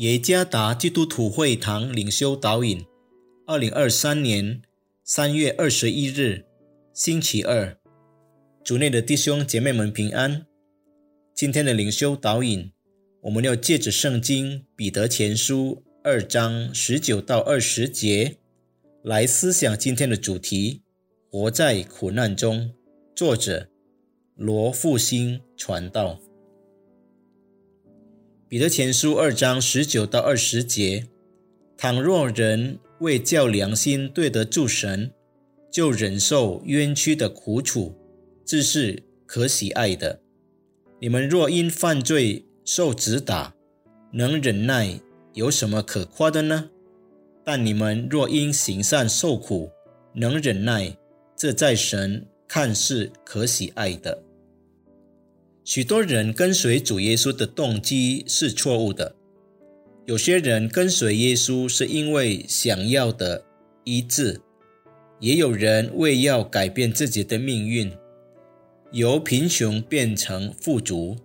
耶加达基督徒会堂领袖导引，二零二三年三月二十一日，星期二，主内的弟兄姐妹们平安。今天的领袖导引，我们要借着圣经彼得前书二章十九到二十节来思想今天的主题：活在苦难中。作者罗复兴传道。彼得前书二章十九到二十节：倘若人为叫良心对得住神，就忍受冤屈的苦楚，这是可喜爱的。你们若因犯罪受指打，能忍耐，有什么可夸的呢？但你们若因行善受苦，能忍耐，这在神看是可喜爱的。许多人跟随主耶稣的动机是错误的。有些人跟随耶稣是因为想要的医治，也有人为要改变自己的命运，由贫穷变成富足。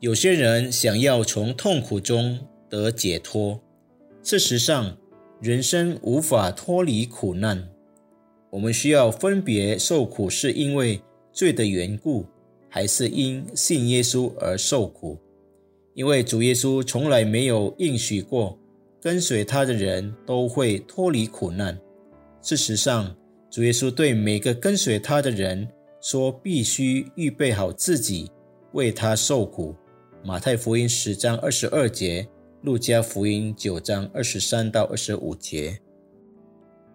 有些人想要从痛苦中得解脱。事实上，人生无法脱离苦难。我们需要分别受苦，是因为罪的缘故。还是因信耶稣而受苦，因为主耶稣从来没有应许过跟随他的人都会脱离苦难。事实上，主耶稣对每个跟随他的人说：“必须预备好自己，为他受苦。”马太福音十章二十二节，路加福音九章二十三到二十五节。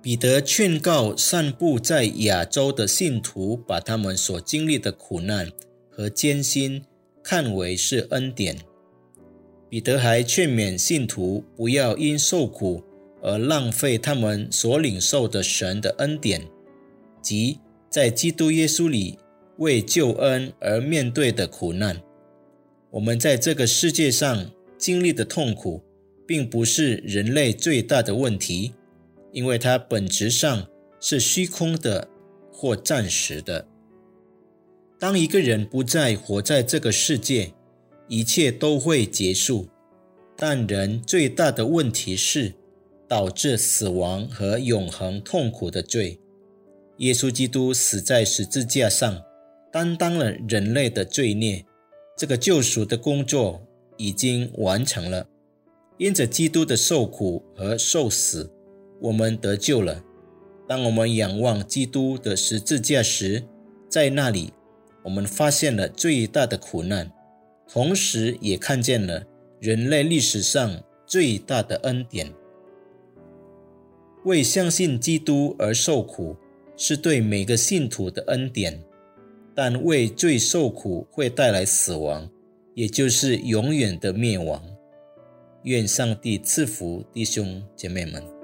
彼得劝告散布在亚洲的信徒，把他们所经历的苦难。和艰辛看为是恩典。彼得还劝勉信徒不要因受苦而浪费他们所领受的神的恩典，即在基督耶稣里为救恩而面对的苦难。我们在这个世界上经历的痛苦，并不是人类最大的问题，因为它本质上是虚空的或暂时的。当一个人不再活在这个世界，一切都会结束。但人最大的问题是导致死亡和永恒痛苦的罪。耶稣基督死在十字架上，担当了人类的罪孽。这个救赎的工作已经完成了。因着基督的受苦和受死，我们得救了。当我们仰望基督的十字架时，在那里。我们发现了最大的苦难，同时也看见了人类历史上最大的恩典。为相信基督而受苦，是对每个信徒的恩典；但为罪受苦会带来死亡，也就是永远的灭亡。愿上帝赐福弟兄姐妹们。